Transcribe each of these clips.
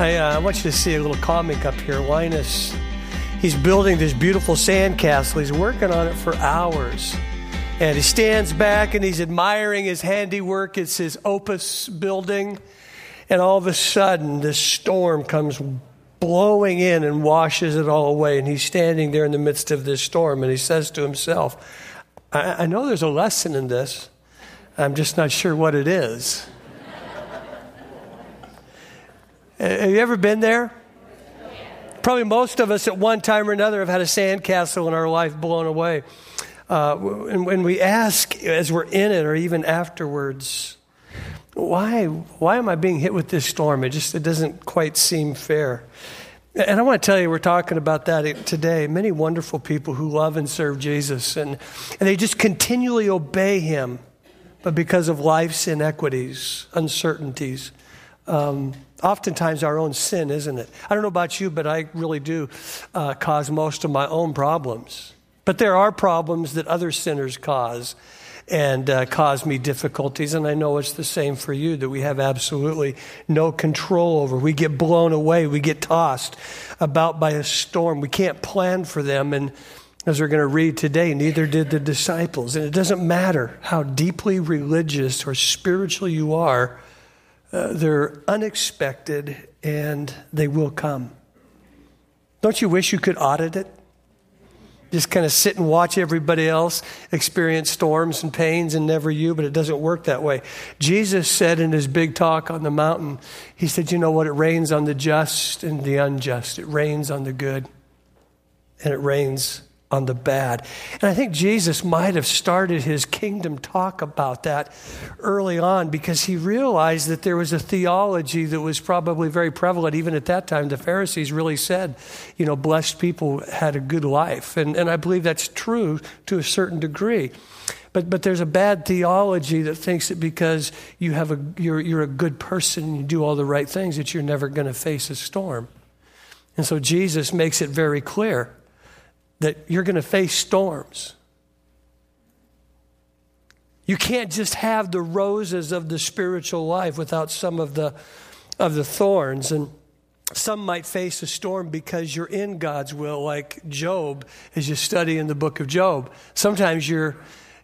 I, uh, want you to see a little comic up here. Linus, he's building this beautiful sandcastle. He's working on it for hours. And he stands back and he's admiring his handiwork. It's his opus building. And all of a sudden, this storm comes blowing in and washes it all away. And he's standing there in the midst of this storm and he says to himself, I, I know there's a lesson in this. I'm just not sure what it is. Have you ever been there? Probably most of us at one time or another have had a sandcastle in our life blown away. Uh, and when we ask as we're in it or even afterwards, why, why am I being hit with this storm? It just it doesn't quite seem fair. And I want to tell you, we're talking about that today. Many wonderful people who love and serve Jesus, and, and they just continually obey him, but because of life's inequities, uncertainties, um, oftentimes our own sin, isn't it? I don't know about you, but I really do uh, cause most of my own problems. But there are problems that other sinners cause and uh, cause me difficulties. And I know it's the same for you that we have absolutely no control over. We get blown away, we get tossed about by a storm. We can't plan for them. And as we're going to read today, neither did the disciples. And it doesn't matter how deeply religious or spiritual you are uh, they're unexpected and they will come. Don't you wish you could audit it? Just kind of sit and watch everybody else experience storms and pains and never you, but it doesn't work that way. Jesus said in his big talk on the mountain, He said, You know what? It rains on the just and the unjust, it rains on the good, and it rains on the bad. And I think Jesus might have started his kingdom talk about that early on because he realized that there was a theology that was probably very prevalent even at that time. The Pharisees really said, you know, blessed people had a good life. And, and I believe that's true to a certain degree. But, but there's a bad theology that thinks that because you have a, you're, you're a good person and you do all the right things, that you're never going to face a storm. And so Jesus makes it very clear that you're going to face storms. You can't just have the roses of the spiritual life without some of the, of the thorns. And some might face a storm because you're in God's will, like Job, as you study in the book of Job. Sometimes you're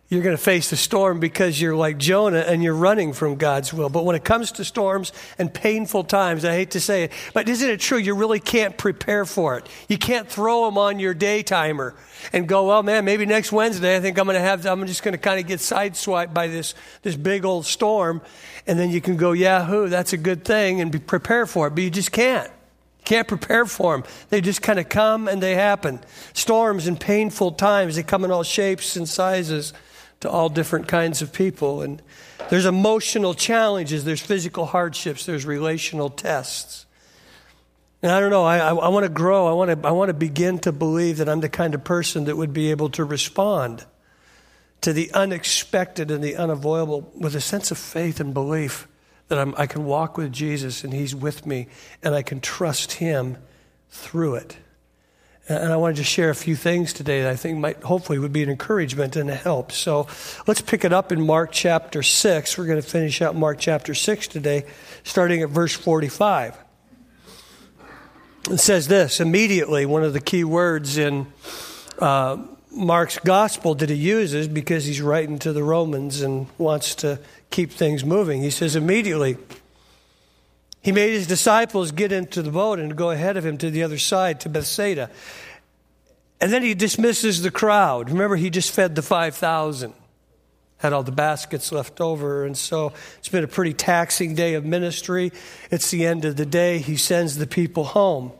you're going to face the storm because you're like Jonah and you're running from God's will. But when it comes to storms and painful times, I hate to say it, but isn't it true? You really can't prepare for it. You can't throw them on your day timer and go, well, man, maybe next Wednesday I think I'm going to have, I'm just going to kind of get sideswiped by this, this big old storm. And then you can go, Yahoo, that's a good thing and be prepared for it. But you just can't. You can't prepare for them. They just kind of come and they happen. Storms and painful times, they come in all shapes and sizes to all different kinds of people. And there's emotional challenges, there's physical hardships, there's relational tests. And I don't know, I, I, I want to grow. I want to, I want to begin to believe that I'm the kind of person that would be able to respond to the unexpected and the unavoidable with a sense of faith and belief that I'm, I can walk with Jesus and He's with me and I can trust Him through it. And I wanted to share a few things today that I think might hopefully would be an encouragement and a help. So let's pick it up in Mark chapter 6. We're going to finish out Mark chapter 6 today, starting at verse 45. It says this immediately, one of the key words in uh, Mark's gospel that he uses because he's writing to the Romans and wants to keep things moving. He says, immediately, he made his disciples get into the boat and go ahead of him to the other side, to Bethsaida. And then he dismisses the crowd. Remember, he just fed the 5,000, had all the baskets left over. And so it's been a pretty taxing day of ministry. It's the end of the day. He sends the people home.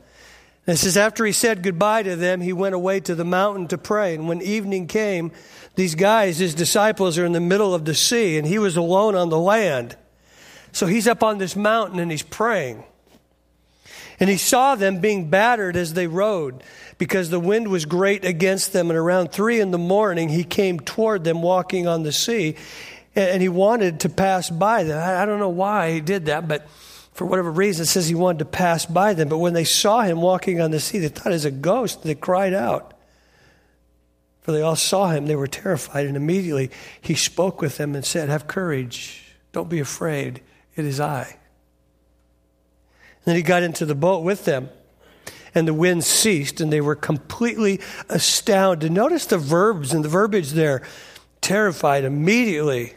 And it says, after he said goodbye to them, he went away to the mountain to pray. And when evening came, these guys, his disciples, are in the middle of the sea, and he was alone on the land. So he's up on this mountain and he's praying. And he saw them being battered as they rowed because the wind was great against them. And around three in the morning, he came toward them walking on the sea. And he wanted to pass by them. I don't know why he did that, but for whatever reason, it says he wanted to pass by them. But when they saw him walking on the sea, they thought it was a ghost. They cried out. For they all saw him, they were terrified. And immediately he spoke with them and said, Have courage, don't be afraid. It is I. Then he got into the boat with them, and the wind ceased, and they were completely astounded. Notice the verbs and the verbiage there terrified immediately.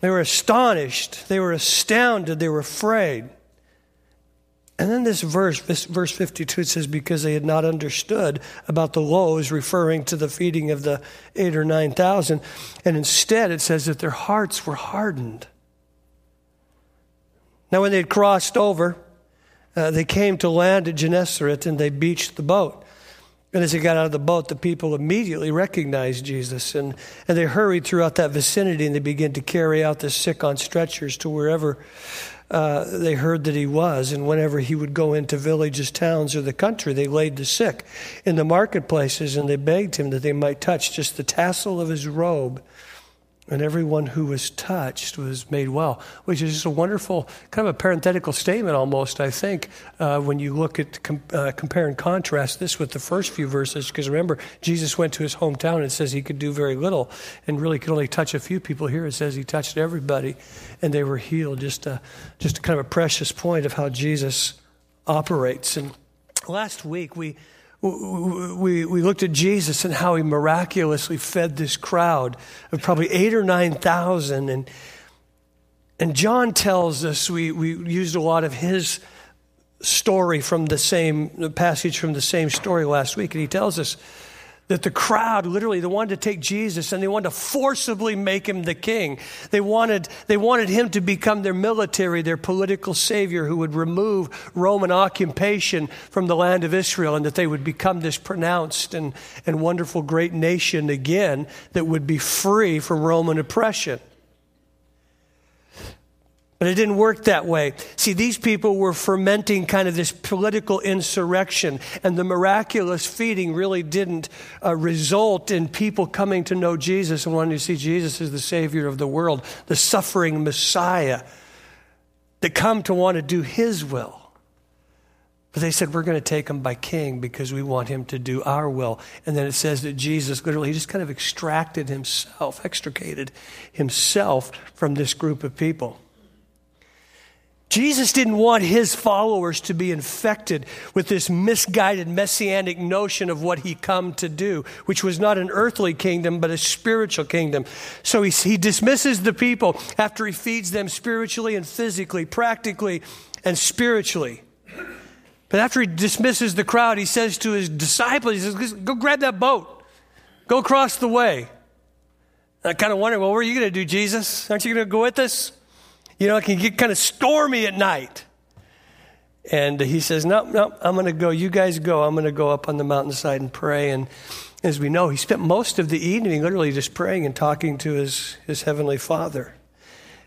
They were astonished, they were astounded, they were afraid. And then this verse, this verse 52, it says, because they had not understood about the loaves, referring to the feeding of the eight or nine thousand. And instead, it says that their hearts were hardened. Now, when they'd crossed over, uh, they came to land at Gennesaret and they beached the boat. And as they got out of the boat, the people immediately recognized Jesus. And, and they hurried throughout that vicinity and they began to carry out the sick on stretchers to wherever uh, they heard that he was. And whenever he would go into villages, towns, or the country, they laid the sick in the marketplaces and they begged him that they might touch just the tassel of his robe and everyone who was touched was made well, which is just a wonderful kind of a parenthetical statement almost, I think, uh, when you look at com- uh, compare and contrast this with the first few verses. Because remember, Jesus went to his hometown and says he could do very little and really could only touch a few people. Here it says he touched everybody and they were healed. Just a, just a kind of a precious point of how Jesus operates. And last week we we, we looked at Jesus and how he miraculously fed this crowd of probably eight or 9,000. And, and John tells us, we, we used a lot of his story from the same passage from the same story last week. And he tells us that the crowd literally they wanted to take Jesus and they wanted to forcibly make him the king. They wanted, they wanted him to become their military, their political savior who would remove Roman occupation from the land of Israel and that they would become this pronounced and, and wonderful great nation again that would be free from Roman oppression. But it didn't work that way. See, these people were fermenting kind of this political insurrection, and the miraculous feeding really didn't uh, result in people coming to know Jesus and wanting to see Jesus as the Savior of the world, the suffering Messiah, that come to want to do His will. But they said, We're going to take him by king because we want him to do our will. And then it says that Jesus literally just kind of extracted himself, extricated himself from this group of people. Jesus didn't want his followers to be infected with this misguided messianic notion of what he come to do, which was not an earthly kingdom, but a spiritual kingdom. So he, he dismisses the people after he feeds them spiritually and physically, practically and spiritually. But after he dismisses the crowd, he says to his disciples, he says, Go grab that boat, go across the way. And I kind of wonder, well, what are you going to do, Jesus? Aren't you going to go with us? You know, it can get kind of stormy at night. And he says, No, no, I'm going to go. You guys go. I'm going to go up on the mountainside and pray. And as we know, he spent most of the evening literally just praying and talking to his, his heavenly father.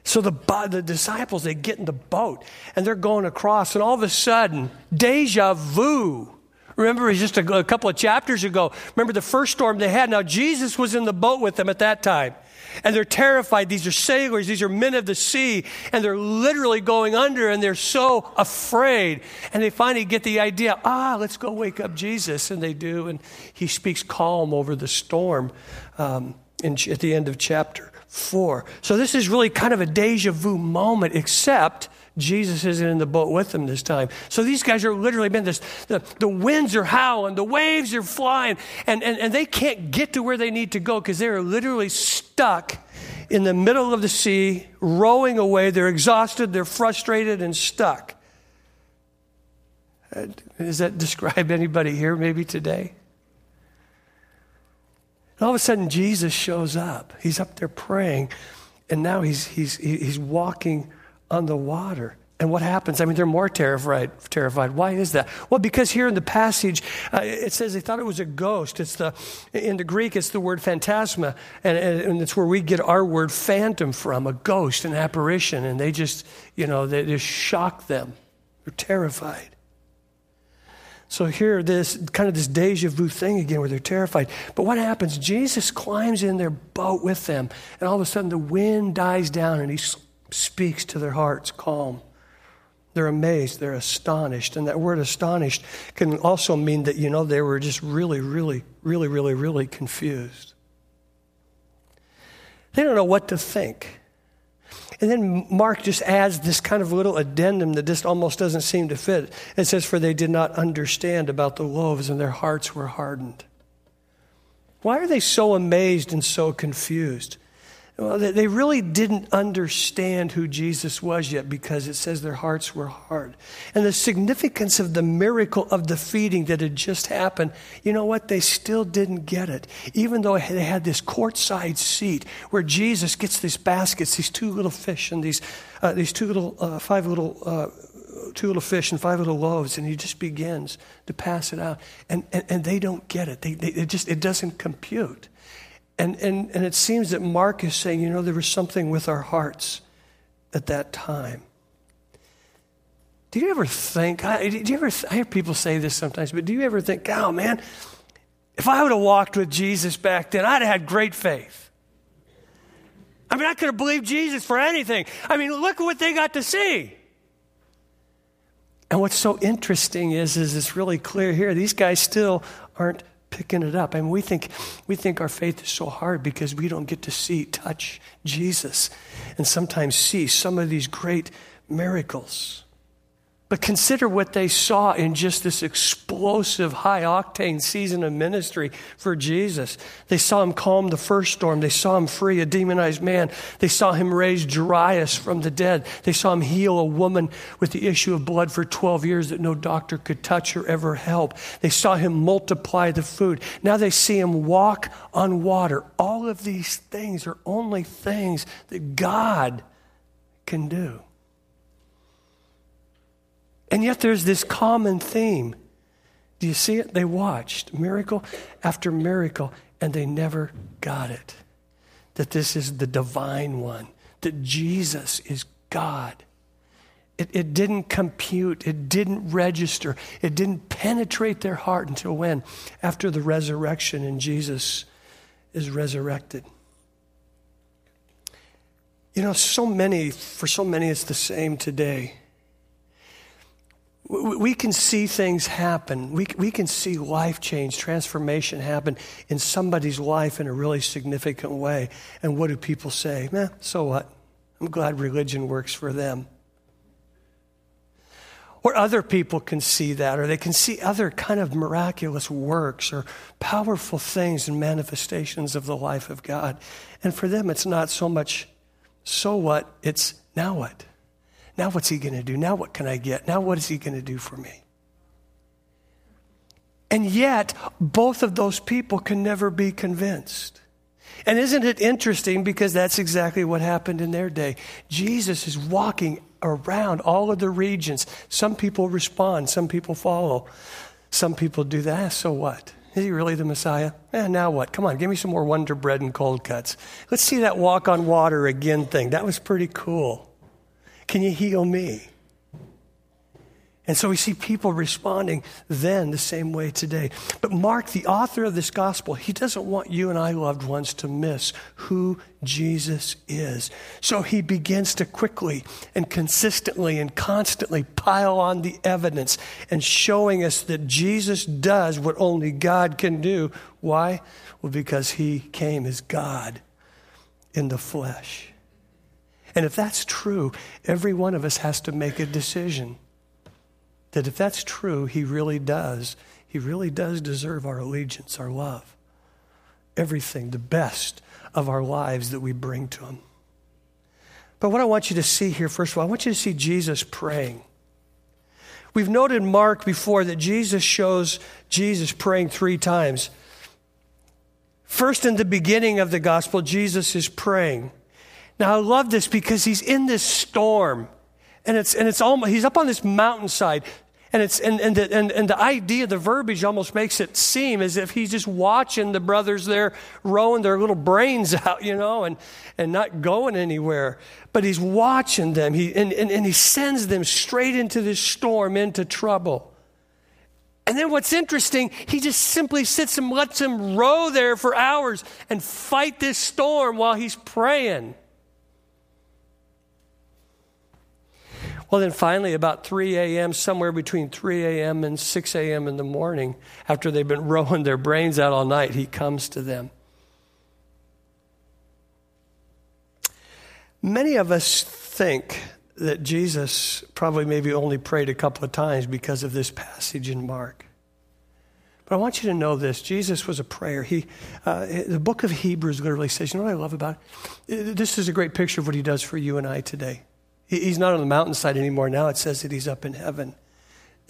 So the, the disciples, they get in the boat and they're going across, and all of a sudden, deja vu. Remember, it just a, a couple of chapters ago, remember the first storm they had. Now, Jesus was in the boat with them at that time and they're terrified. These are sailors, these are men of the sea, and they're literally going under and they're so afraid. And they finally get the idea ah, let's go wake up Jesus. And they do, and he speaks calm over the storm um, in, at the end of chapter 4. So this is really kind of a deja vu moment, except Jesus isn't in the boat with them this time. So these guys are literally been this the, the winds are howling, the waves are flying, and, and, and they can't get to where they need to go because they're literally stuck in the middle of the sea, rowing away. They're exhausted, they're frustrated, and stuck. Uh, does that describe anybody here maybe today? And all of a sudden, Jesus shows up. He's up there praying, and now he's, he's, he's walking on the water. And what happens? I mean, they're more terrified. Terrified. Why is that? Well, because here in the passage, uh, it says they thought it was a ghost. It's the in the Greek, it's the word phantasma, and, and it's where we get our word phantom from, a ghost, an apparition. And they just, you know, they just shock them. They're terrified. So here, this kind of this deja vu thing again, where they're terrified. But what happens? Jesus climbs in their boat with them, and all of a sudden the wind dies down, and he speaks to their hearts calm. They're amazed, they're astonished. And that word astonished can also mean that, you know, they were just really, really, really, really, really confused. They don't know what to think. And then Mark just adds this kind of little addendum that just almost doesn't seem to fit. It says, For they did not understand about the loaves, and their hearts were hardened. Why are they so amazed and so confused? Well, they really didn't understand who Jesus was yet because it says their hearts were hard. And the significance of the miracle of the feeding that had just happened, you know what? They still didn't get it. Even though they had this courtside seat where Jesus gets these baskets, these two little fish and these, uh, these two little, uh, five little, uh, two little fish and five little loaves, and he just begins to pass it out. And, and, and they don't get it. They, they, it just, it doesn't compute. And, and, and it seems that Mark is saying, you know, there was something with our hearts at that time. Do you ever think, do you ever, I hear people say this sometimes, but do you ever think, oh man, if I would have walked with Jesus back then, I'd have had great faith. I mean, I could have believed Jesus for anything. I mean, look at what they got to see. And what's so interesting is, is it's really clear here. These guys still aren't picking it up. I mean, we think, we think our faith is so hard because we don't get to see, touch Jesus, and sometimes see some of these great miracles. But consider what they saw in just this explosive, high octane season of ministry for Jesus. They saw him calm the first storm. They saw him free a demonized man. They saw him raise Jairus from the dead. They saw him heal a woman with the issue of blood for 12 years that no doctor could touch or ever help. They saw him multiply the food. Now they see him walk on water. All of these things are only things that God can do. And yet there's this common theme. Do you see it? They watched miracle after miracle and they never got it. That this is the divine one, that Jesus is God. It, it didn't compute, it didn't register, it didn't penetrate their heart until when? After the resurrection and Jesus is resurrected. You know, so many, for so many, it's the same today we can see things happen. We, we can see life change, transformation happen in somebody's life in a really significant way. And what do people say? Eh, so what? I'm glad religion works for them. Or other people can see that, or they can see other kind of miraculous works or powerful things and manifestations of the life of God. And for them, it's not so much, so what? It's now what? Now, what's he going to do? Now, what can I get? Now, what is he going to do for me? And yet, both of those people can never be convinced. And isn't it interesting because that's exactly what happened in their day? Jesus is walking around all of the regions. Some people respond, some people follow, some people do that. So what? Is he really the Messiah? Eh, now what? Come on, give me some more Wonder Bread and cold cuts. Let's see that walk on water again thing. That was pretty cool. Can you heal me? And so we see people responding then the same way today. But Mark, the author of this gospel, he doesn't want you and I, loved ones, to miss who Jesus is. So he begins to quickly and consistently and constantly pile on the evidence and showing us that Jesus does what only God can do. Why? Well, because he came as God in the flesh. And if that's true, every one of us has to make a decision that if that's true, he really does. He really does deserve our allegiance, our love, everything, the best of our lives that we bring to him. But what I want you to see here, first of all, I want you to see Jesus praying. We've noted Mark before that Jesus shows Jesus praying three times. First, in the beginning of the gospel, Jesus is praying. Now, I love this because he's in this storm. And it's, and it's almost, he's up on this mountainside. And, it's, and, and, the, and, and the idea, the verbiage almost makes it seem as if he's just watching the brothers there rowing their little brains out, you know, and, and not going anywhere. But he's watching them, he, and, and, and he sends them straight into this storm, into trouble. And then what's interesting, he just simply sits and lets them row there for hours and fight this storm while he's praying. Well, then finally, about 3 a.m., somewhere between 3 a.m. and 6 a.m. in the morning, after they've been rowing their brains out all night, he comes to them. Many of us think that Jesus probably maybe only prayed a couple of times because of this passage in Mark. But I want you to know this Jesus was a prayer. He, uh, the book of Hebrews literally says, you know what I love about it? This is a great picture of what he does for you and I today. He's not on the mountainside anymore. Now it says that he's up in heaven.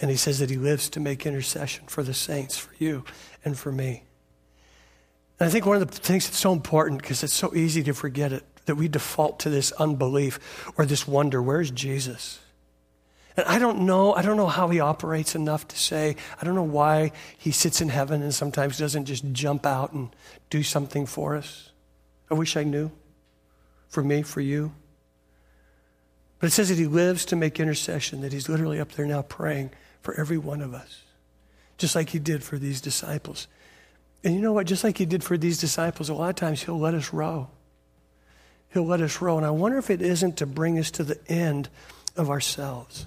And he says that he lives to make intercession for the saints, for you and for me. And I think one of the things that's so important, because it's so easy to forget it, that we default to this unbelief or this wonder where's Jesus? And I don't know, I don't know how he operates enough to say, I don't know why he sits in heaven and sometimes doesn't just jump out and do something for us. I wish I knew. For me, for you. But it says that he lives to make intercession, that he's literally up there now praying for every one of us, just like he did for these disciples. And you know what? Just like he did for these disciples, a lot of times he'll let us row. He'll let us row. And I wonder if it isn't to bring us to the end of ourselves.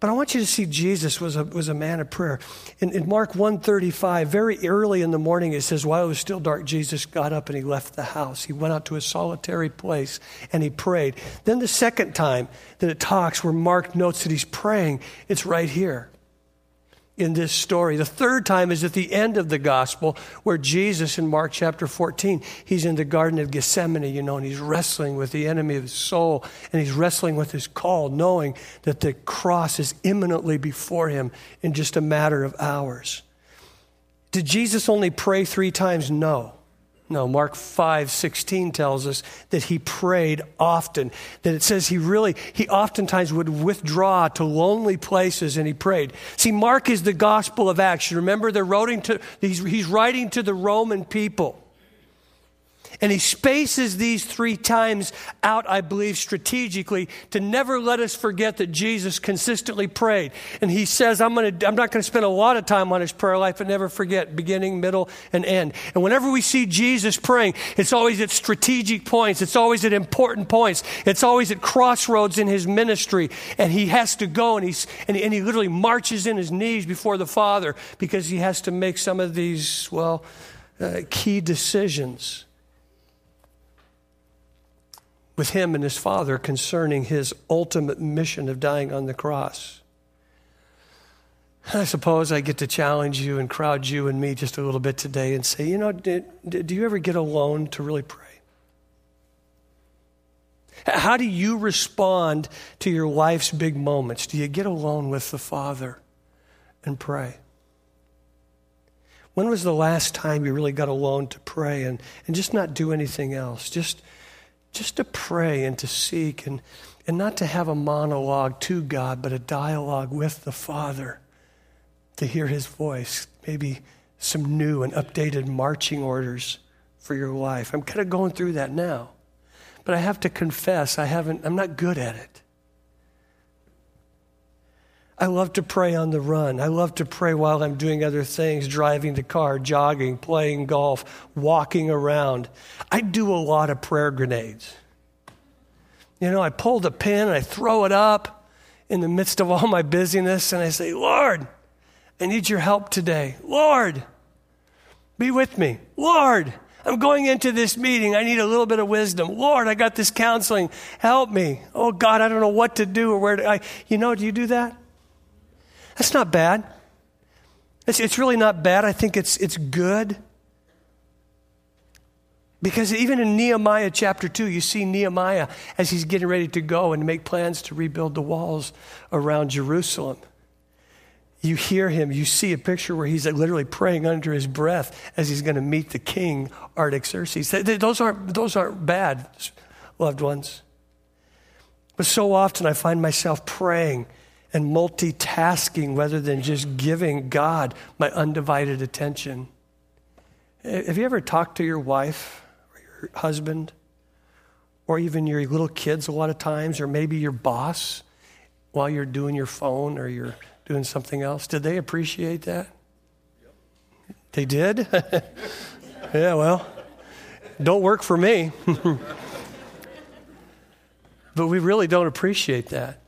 But I want you to see Jesus was a, was a man of prayer. In, in Mark 135, very early in the morning, it says, while it was still dark, Jesus got up and he left the house. He went out to a solitary place and he prayed. Then the second time that it talks where Mark notes that he's praying, it's right here in this story. The third time is at the end of the gospel where Jesus in Mark chapter 14, he's in the Garden of Gethsemane, you know, and he's wrestling with the enemy of his soul and he's wrestling with his call, knowing that the cross is imminently before him in just a matter of hours. Did Jesus only pray three times? No. No, Mark 5 16 tells us that he prayed often. That it says he really, he oftentimes would withdraw to lonely places and he prayed. See, Mark is the gospel of action. Remember, they're writing to, he's, he's writing to the Roman people. And he spaces these three times out, I believe, strategically to never let us forget that Jesus consistently prayed. And he says, I'm, gonna, I'm not going to spend a lot of time on his prayer life, but never forget beginning, middle, and end. And whenever we see Jesus praying, it's always at strategic points, it's always at important points, it's always at crossroads in his ministry. And he has to go and, he's, and, and he literally marches in his knees before the Father because he has to make some of these, well, uh, key decisions with him and his father concerning his ultimate mission of dying on the cross. I suppose I get to challenge you and crowd you and me just a little bit today and say, you know, did, do you ever get alone to really pray? How do you respond to your life's big moments? Do you get alone with the Father and pray? When was the last time you really got alone to pray and, and just not do anything else? Just just to pray and to seek and, and not to have a monologue to God, but a dialogue with the Father to hear his voice, maybe some new and updated marching orders for your life. I'm kind of going through that now. But I have to confess, I haven't, I'm not good at it. I love to pray on the run. I love to pray while I'm doing other things, driving the car, jogging, playing golf, walking around. I do a lot of prayer grenades. You know, I pull the pin and I throw it up in the midst of all my busyness and I say, Lord, I need your help today. Lord, be with me. Lord, I'm going into this meeting. I need a little bit of wisdom. Lord, I got this counseling. Help me. Oh God, I don't know what to do or where to. I, you know, do you do that? That's not bad. It's, it's really not bad. I think it's, it's good. Because even in Nehemiah chapter 2, you see Nehemiah as he's getting ready to go and make plans to rebuild the walls around Jerusalem. You hear him, you see a picture where he's literally praying under his breath as he's going to meet the king, Artaxerxes. Those aren't, those aren't bad, loved ones. But so often I find myself praying and multitasking rather than just giving God my undivided attention. Have you ever talked to your wife or your husband or even your little kids a lot of times or maybe your boss while you're doing your phone or you're doing something else? Did they appreciate that? They did? yeah, well, don't work for me. but we really don't appreciate that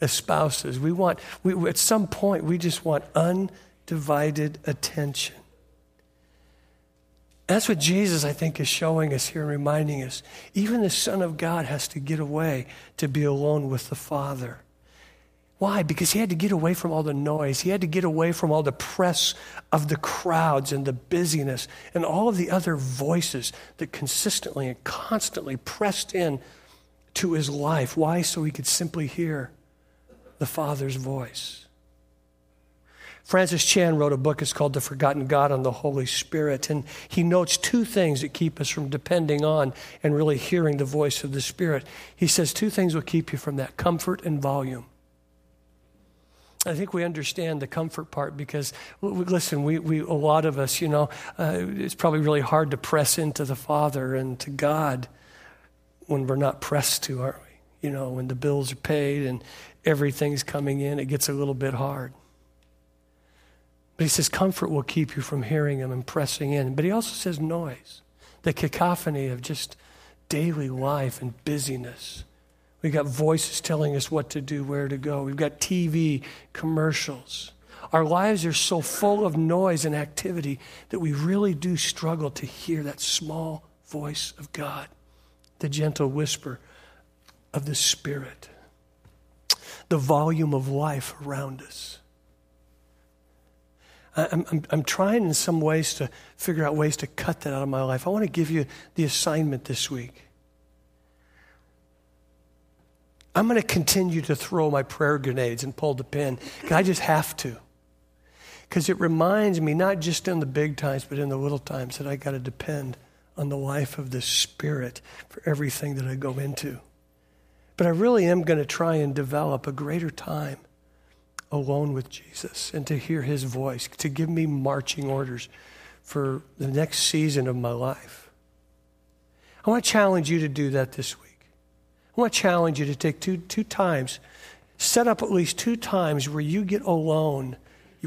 as spouses. We want, we, at some point, we just want undivided attention. That's what Jesus, I think, is showing us here reminding us. Even the Son of God has to get away to be alone with the Father. Why? Because he had to get away from all the noise. He had to get away from all the press of the crowds and the busyness and all of the other voices that consistently and constantly pressed in to his life. Why? So he could simply hear the Father's voice. Francis Chan wrote a book, it's called The Forgotten God on the Holy Spirit. And he notes two things that keep us from depending on and really hearing the voice of the Spirit. He says two things will keep you from that comfort and volume. I think we understand the comfort part because, listen, we, we, a lot of us, you know, uh, it's probably really hard to press into the Father and to God when we're not pressed to, we? You know, when the bills are paid and everything's coming in, it gets a little bit hard. But he says comfort will keep you from hearing him and pressing in. But he also says noise, the cacophony of just daily life and busyness. We've got voices telling us what to do, where to go. We've got TV commercials. Our lives are so full of noise and activity that we really do struggle to hear that small voice of God, the gentle whisper of the Spirit, the volume of life around us. I'm, I'm, I'm, trying in some ways to figure out ways to cut that out of my life. I want to give you the assignment this week. I'm going to continue to throw my prayer grenades and pull the pin. I just have to. Because it reminds me, not just in the big times, but in the little times, that I got to depend on the life of the Spirit for everything that I go into. But I really am going to try and develop a greater time alone with Jesus and to hear his voice, to give me marching orders for the next season of my life. I want to challenge you to do that this week. I want to challenge you to take two, two times, set up at least two times where you get alone,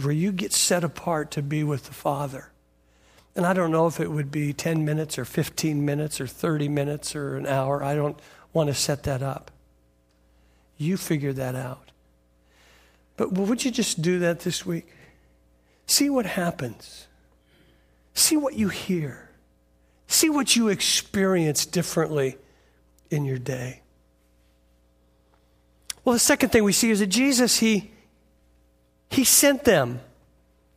where you get set apart to be with the Father. And I don't know if it would be 10 minutes or 15 minutes or 30 minutes or an hour. I don't want to set that up. You figure that out. But would you just do that this week? See what happens. See what you hear. See what you experience differently in your day. Well, the second thing we see is that Jesus, he, he sent them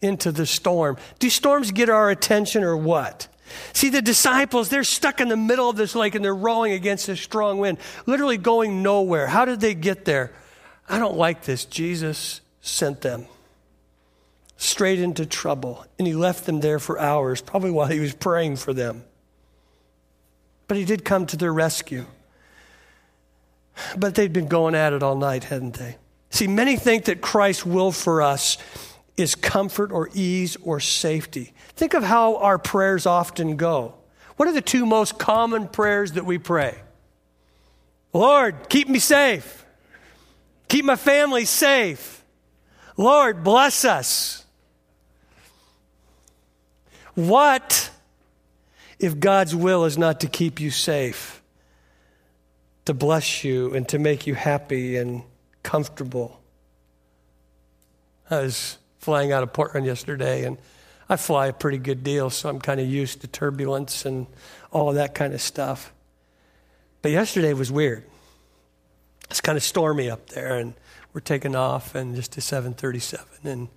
into the storm. Do storms get our attention or what? See, the disciples, they're stuck in the middle of this lake and they're rowing against a strong wind, literally going nowhere. How did they get there? I don't like this. Jesus sent them straight into trouble, and he left them there for hours, probably while he was praying for them. But he did come to their rescue. But they'd been going at it all night, hadn't they? See, many think that Christ's will for us is comfort or ease or safety. Think of how our prayers often go. What are the two most common prayers that we pray? Lord, keep me safe. Keep my family safe. Lord, bless us. What if God's will is not to keep you safe, to bless you, and to make you happy and comfortable? I was flying out of Portland yesterday, and I fly a pretty good deal, so I'm kind of used to turbulence and all of that kind of stuff. But yesterday was weird. It's kind of stormy up there, and we're taking off, and just a 737, and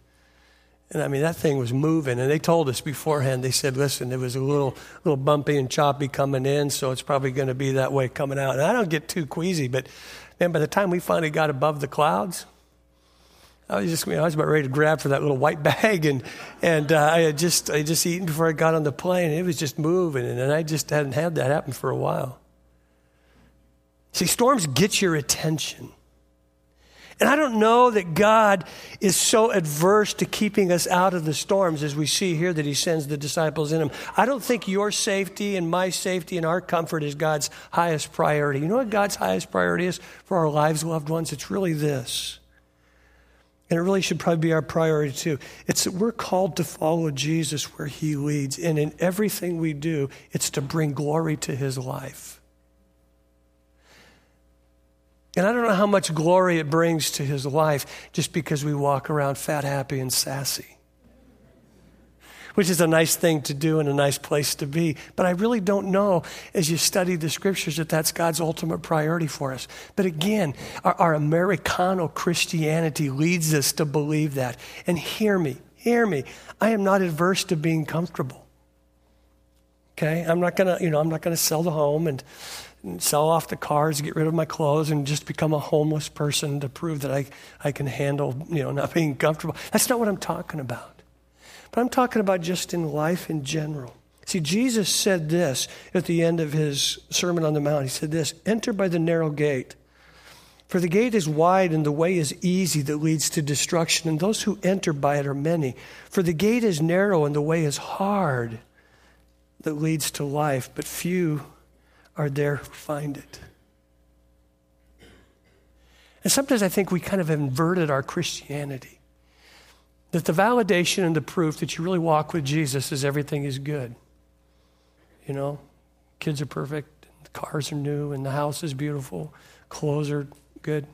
and I mean that thing was moving, and they told us beforehand. They said, "Listen, it was a little little bumpy and choppy coming in, so it's probably going to be that way coming out." And I don't get too queasy, but man, by the time we finally got above the clouds, I was just, you know, I was about ready to grab for that little white bag, and and uh, I had just I had just eaten before I got on the plane, and it was just moving, and I just hadn't had that happen for a while. See, storms get your attention. And I don't know that God is so adverse to keeping us out of the storms as we see here that He sends the disciples in them. I don't think your safety and my safety and our comfort is God's highest priority. You know what God's highest priority is for our lives, loved ones? It's really this. And it really should probably be our priority too. It's that we're called to follow Jesus where He leads. And in everything we do, it's to bring glory to His life. And I don't know how much glory it brings to his life just because we walk around fat, happy, and sassy. Which is a nice thing to do and a nice place to be. But I really don't know as you study the scriptures that that's God's ultimate priority for us. But again, our, our Americano Christianity leads us to believe that. And hear me, hear me. I am not adverse to being comfortable. Okay? I'm not going to, you know, I'm not going to sell the home and sell off the cars, get rid of my clothes, and just become a homeless person to prove that I, I can handle, you know, not being comfortable. That's not what I'm talking about. But I'm talking about just in life in general. See, Jesus said this at the end of his Sermon on the Mount. He said this Enter by the narrow gate. For the gate is wide and the way is easy that leads to destruction, and those who enter by it are many. For the gate is narrow and the way is hard that leads to life, but few are there who find it. And sometimes I think we kind of inverted our Christianity. That the validation and the proof that you really walk with Jesus is everything is good. You know, kids are perfect, the cars are new, and the house is beautiful, clothes are good.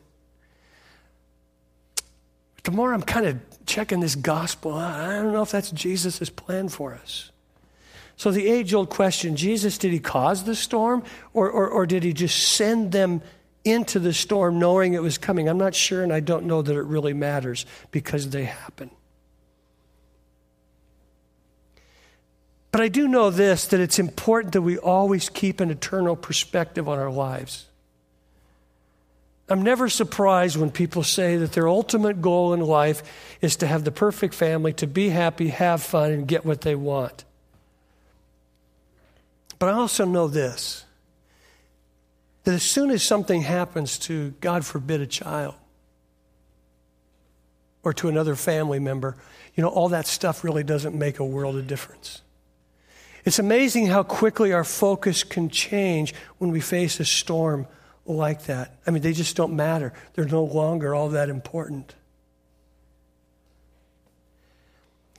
The more I'm kind of checking this gospel, I don't know if that's Jesus' plan for us. So, the age old question Jesus, did he cause the storm or, or, or did he just send them into the storm knowing it was coming? I'm not sure, and I don't know that it really matters because they happen. But I do know this that it's important that we always keep an eternal perspective on our lives. I'm never surprised when people say that their ultimate goal in life is to have the perfect family, to be happy, have fun, and get what they want. But I also know this that as soon as something happens to, God forbid, a child or to another family member, you know, all that stuff really doesn't make a world of difference. It's amazing how quickly our focus can change when we face a storm like that. I mean, they just don't matter, they're no longer all that important.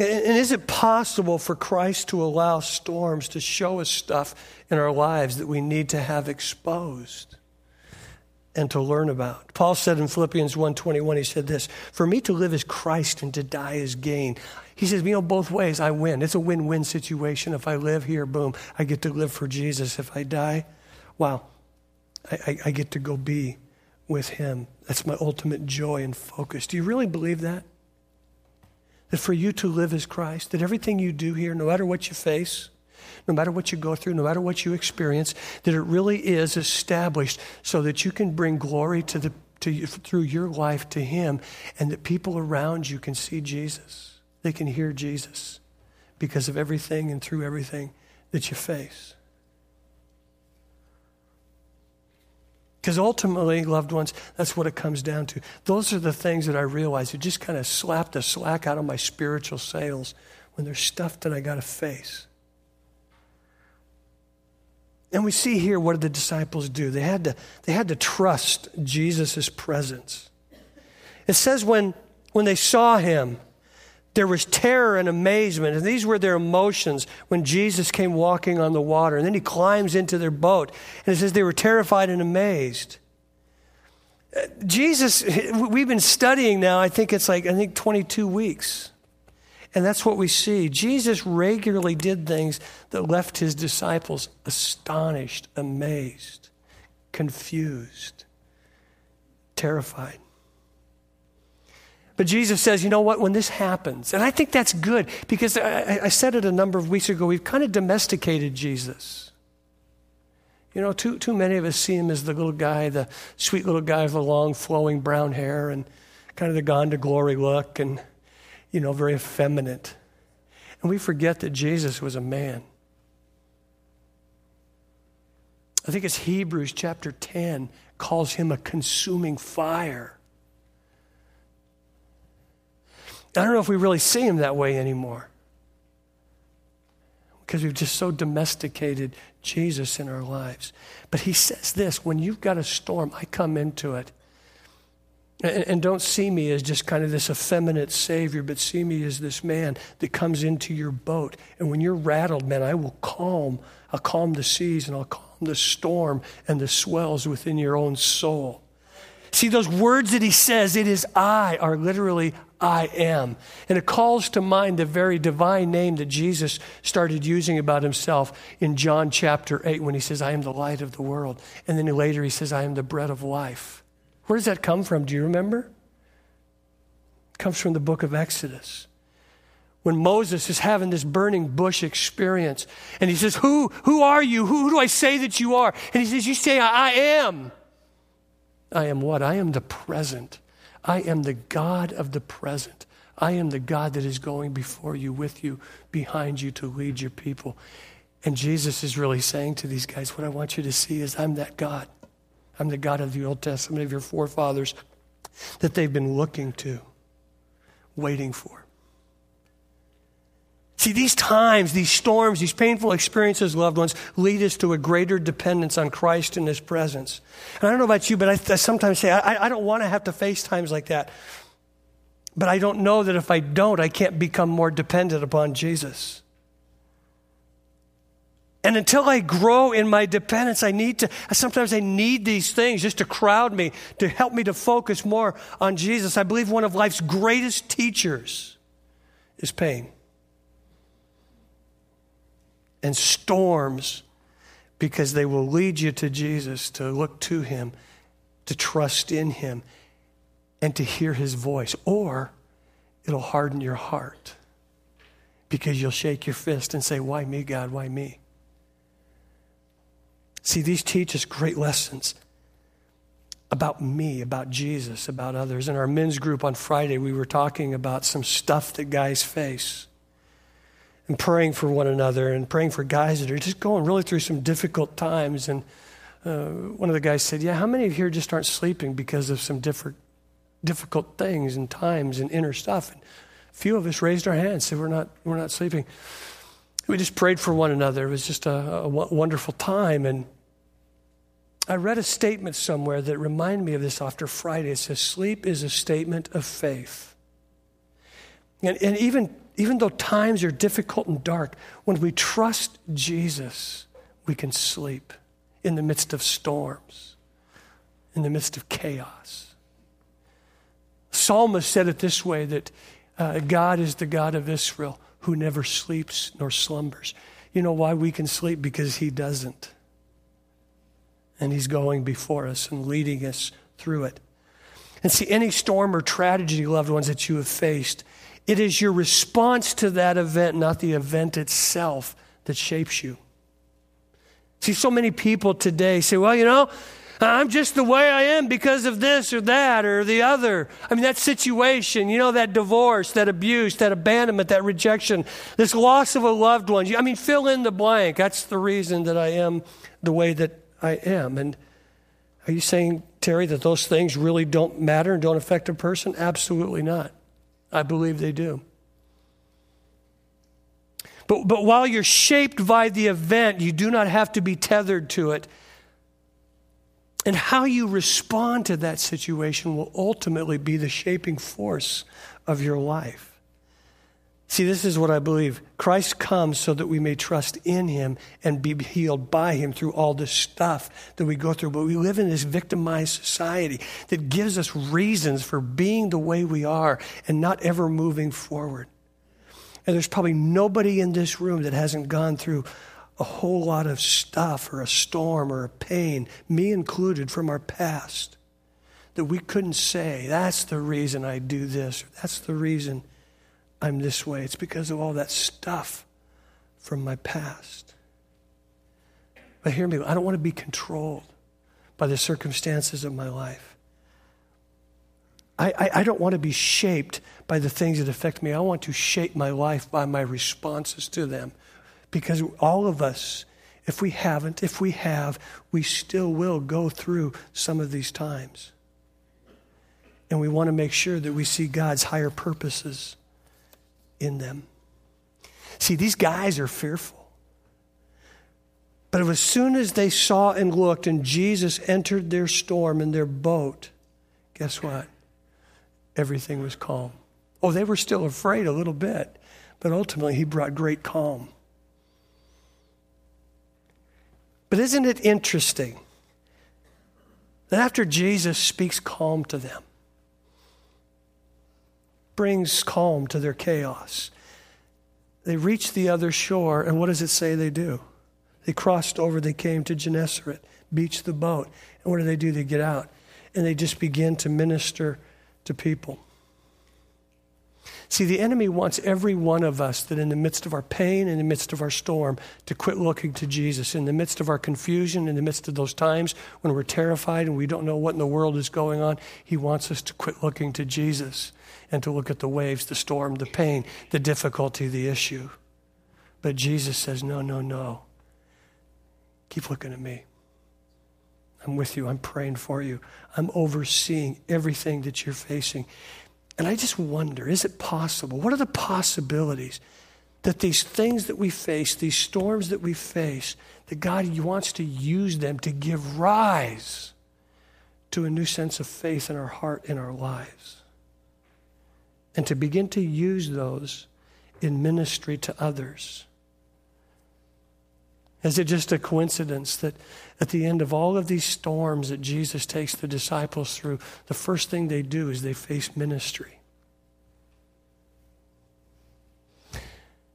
And is it possible for Christ to allow storms to show us stuff in our lives that we need to have exposed and to learn about? Paul said in Philippians 1:21 he said this, "For me to live is Christ and to die is gain." He says, "You know both ways I win. It's a win-win situation. If I live here, boom, I get to live for Jesus. If I die, wow, I, I, I get to go be with him. That's my ultimate joy and focus. Do you really believe that? That for you to live as Christ, that everything you do here, no matter what you face, no matter what you go through, no matter what you experience, that it really is established so that you can bring glory to the, to through your life to Him and that people around you can see Jesus. They can hear Jesus because of everything and through everything that you face. Because ultimately, loved ones, that's what it comes down to. Those are the things that I realize. It just kind of slapped the slack out of my spiritual sails when there's stuff that I got to face. And we see here what did the disciples do? They had to, they had to trust Jesus' presence. It says when, when they saw him, there was terror and amazement, and these were their emotions when Jesus came walking on the water. And then he climbs into their boat, and it says they were terrified and amazed. Uh, Jesus, we've been studying now, I think it's like, I think 22 weeks. And that's what we see. Jesus regularly did things that left his disciples astonished, amazed, confused, terrified. But Jesus says, you know what, when this happens, and I think that's good because I, I said it a number of weeks ago, we've kind of domesticated Jesus. You know, too, too many of us see him as the little guy, the sweet little guy with the long flowing brown hair and kind of the gone to glory look and, you know, very effeminate. And we forget that Jesus was a man. I think it's Hebrews chapter 10 calls him a consuming fire. I don't know if we really see him that way anymore because we've just so domesticated Jesus in our lives. But he says this when you've got a storm, I come into it. And, and, don't see me as just kind of this effeminate savior, but see me as this man that comes into your boat. And when you're rattled, man, I will calm. I'll calm the seas and I'll calm the storm and the swells within your own soul. see, those words that he says, it is I, are literally I am. And it calls to mind the very divine name that Jesus started using about himself in John chapter 8 when he says, I am the light of the world. And then later he says, I am the bread of life. Where does that come from? Do you remember? It comes from the book of Exodus. When Moses is having this burning bush experience, and he says, Who, who are you? Who, who do I say that you are? And he says, You say, I, I am. I am what? I am the present. I am the God of the present. I am the God that is going before you, with you, behind you to lead your people. And Jesus is really saying to these guys, What I want you to see is I'm that God. I'm the God of the Old Testament, of your forefathers that they've been looking to, waiting for. See, these times, these storms, these painful experiences, loved ones, lead us to a greater dependence on Christ and His presence. And I don't know about you, but I, I sometimes say, I, I don't want to have to face times like that. But I don't know that if I don't, I can't become more dependent upon Jesus. And until I grow in my dependence, I need to, sometimes I need these things just to crowd me, to help me to focus more on Jesus. I believe one of life's greatest teachers is pain and storms because they will lead you to Jesus, to look to Him, to trust in Him, and to hear His voice. Or it'll harden your heart because you'll shake your fist and say, Why me, God? Why me? See, these teach us great lessons about me, about Jesus, about others. In our men's group on Friday, we were talking about some stuff that guys face and praying for one another and praying for guys that are just going really through some difficult times. And uh, one of the guys said, Yeah, how many of you here just aren't sleeping because of some different, difficult things and times and inner stuff? And a few of us raised our hands, and said, We're not, we're not sleeping. We just prayed for one another. It was just a, a wonderful time. And I read a statement somewhere that reminded me of this after Friday. It says, Sleep is a statement of faith. And, and even even though times are difficult and dark, when we trust Jesus, we can sleep in the midst of storms, in the midst of chaos. Psalmist said it this way that uh, God is the God of Israel who never sleeps nor slumbers. You know why we can sleep? Because he doesn't. And he's going before us and leading us through it. And see, any storm or tragedy, loved ones, that you have faced, it is your response to that event, not the event itself, that shapes you. See, so many people today say, well, you know, I'm just the way I am because of this or that or the other. I mean, that situation, you know, that divorce, that abuse, that abandonment, that rejection, this loss of a loved one. I mean, fill in the blank. That's the reason that I am the way that I am. And are you saying, Terry, that those things really don't matter and don't affect a person? Absolutely not. I believe they do. But, but while you're shaped by the event, you do not have to be tethered to it. And how you respond to that situation will ultimately be the shaping force of your life. See, this is what I believe. Christ comes so that we may trust in him and be healed by him through all this stuff that we go through. But we live in this victimized society that gives us reasons for being the way we are and not ever moving forward. And there's probably nobody in this room that hasn't gone through a whole lot of stuff or a storm or a pain, me included, from our past that we couldn't say, that's the reason I do this, that's the reason I'm this way. It's because of all that stuff from my past. But hear me, I don't want to be controlled by the circumstances of my life. I, I, I, don't want to be shaped by the things that affect me. I want to shape my life by my responses to them. Because all of us, if we haven't, if we have, we still will go through some of these times. And we want to make sure that we see God's higher purposes in them. See, these guys are fearful. But as soon as they saw and looked and Jesus entered their storm in their boat, guess what? Everything was calm. Oh, they were still afraid a little bit, but ultimately he brought great calm. But isn't it interesting That after Jesus speaks calm to them, brings calm to their chaos, they reach the other shore, and what does it say they do? They crossed over, they came to Gennesaret, beached the boat. And what do they do? They get out and they just begin to minister to people. See, the enemy wants every one of us that in the midst of our pain, in the midst of our storm, to quit looking to Jesus. In the midst of our confusion, in the midst of those times when we're terrified and we don't know what in the world is going on, he wants us to quit looking to Jesus and to look at the waves, the storm, the pain, the difficulty, the issue. But Jesus says, no, no, no. Keep looking at me. I'm with you. I'm praying for you. I'm overseeing everything that you're facing. And I just wonder is it possible? What are the possibilities that these things that we face, these storms that we face, that God wants to use them to give rise to a new sense of faith in our heart, in our lives? And to begin to use those in ministry to others. Is it just a coincidence that at the end of all of these storms that Jesus takes the disciples through, the first thing they do is they face ministry?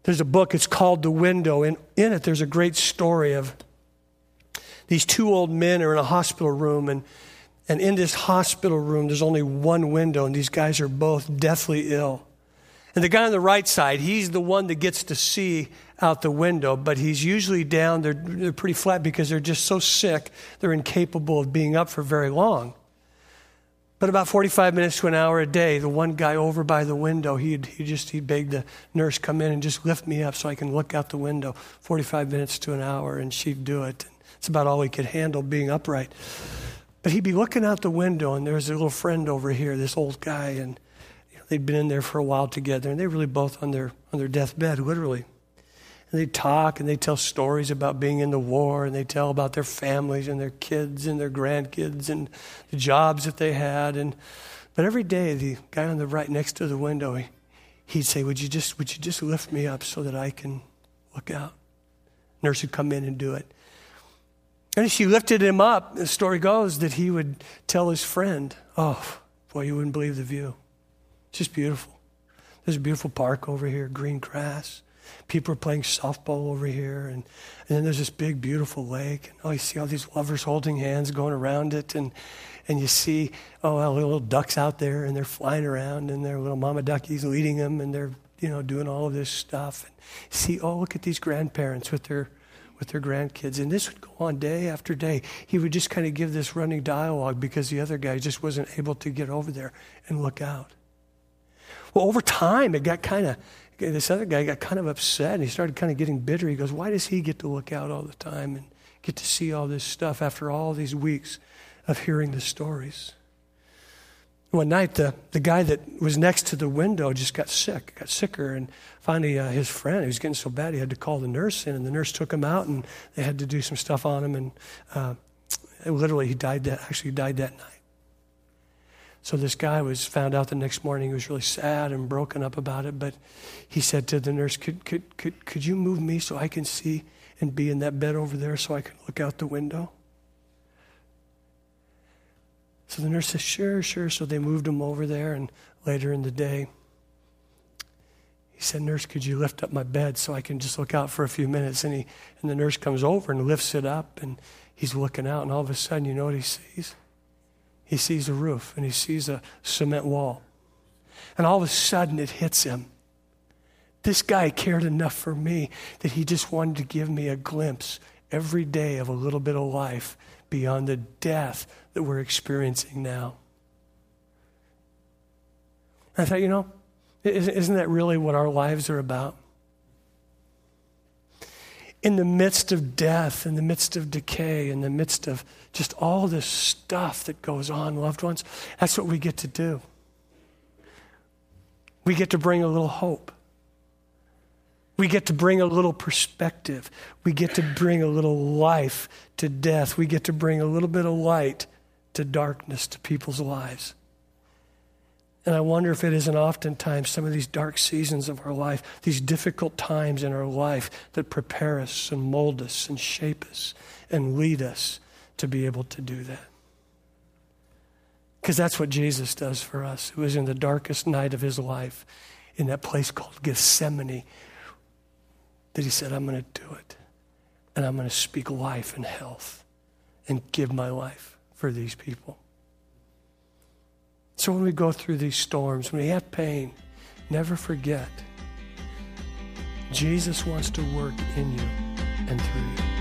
There's a book, it's called The Window, and in it there's a great story of these two old men are in a hospital room, and, and in this hospital room there's only one window, and these guys are both deathly ill. And the guy on the right side, he's the one that gets to see out the window, but he's usually down. They're, they're pretty flat because they're just so sick, they're incapable of being up for very long. But about 45 minutes to an hour a day, the one guy over by the window, he'd, he just he'd beg the nurse come in and just lift me up so I can look out the window. 45 minutes to an hour, and she'd do it. It's about all he could handle being upright. But he'd be looking out the window, and there was a little friend over here, this old guy, and you know, they'd been in there for a while together, and they were really both on their on their deathbed, literally. And they talk and they tell stories about being in the war and they tell about their families and their kids and their grandkids and the jobs that they had. And, but every day, the guy on the right next to the window, he, he'd say, would you, just, would you just lift me up so that I can look out? Nurse would come in and do it. And as she lifted him up, the story goes that he would tell his friend, Oh, boy, you wouldn't believe the view. It's just beautiful. There's a beautiful park over here, green grass. People are playing softball over here, and, and then there's this big, beautiful lake. And oh, you see all these lovers holding hands going around it, and and you see oh, the little ducks out there, and they're flying around, and their little mama duckies leading them, and they're you know doing all of this stuff. And see, oh, look at these grandparents with their with their grandkids. And this would go on day after day. He would just kind of give this running dialogue because the other guy just wasn't able to get over there and look out. Well, over time, it got kind of this other guy got kind of upset and he started kind of getting bitter. He goes, Why does he get to look out all the time and get to see all this stuff after all these weeks of hearing the stories? One night, the, the guy that was next to the window just got sick, got sicker, and finally, uh, his friend, he was getting so bad, he had to call the nurse in, and the nurse took him out, and they had to do some stuff on him, and uh, literally, he died that, actually died that night. So this guy was found out the next morning. He was really sad and broken up about it. But he said to the nurse, could, could, could, could you move me so I can see and be in that bed over there so I can look out the window? So the nurse says, Sure, sure. So they moved him over there. And later in the day, he said, Nurse, could you lift up my bed so I can just look out for a few minutes? And, he, and the nurse comes over and lifts it up. And he's looking out. And all of a sudden, you know what he sees? He sees a roof and he sees a cement wall. And all of a sudden it hits him. This guy cared enough for me that he just wanted to give me a glimpse every day of a little bit of life beyond the death that we're experiencing now. I thought, you know, isn't that really what our lives are about? in the midst of death, in the midst of decay, in the midst of just all this stuff that goes on, loved ones, that's what we get to do. We get to bring a little hope. We get to bring a little perspective. We get to bring a little life to death. We get to bring a little bit of light to darkness to people's lives. And I wonder if it isn't oftentimes some of these dark seasons of our life, these difficult times in our life that prepare us and mold us and shape us and lead us to be able to do that. Because that's what Jesus does for us. It was in the darkest night of his life, in that place called Gethsemane, that he said, I'm going to do it. And I'm going to speak life and health and give my life for these people. So when we go through these storms, when we have pain, never forget Jesus wants to work in you and through you.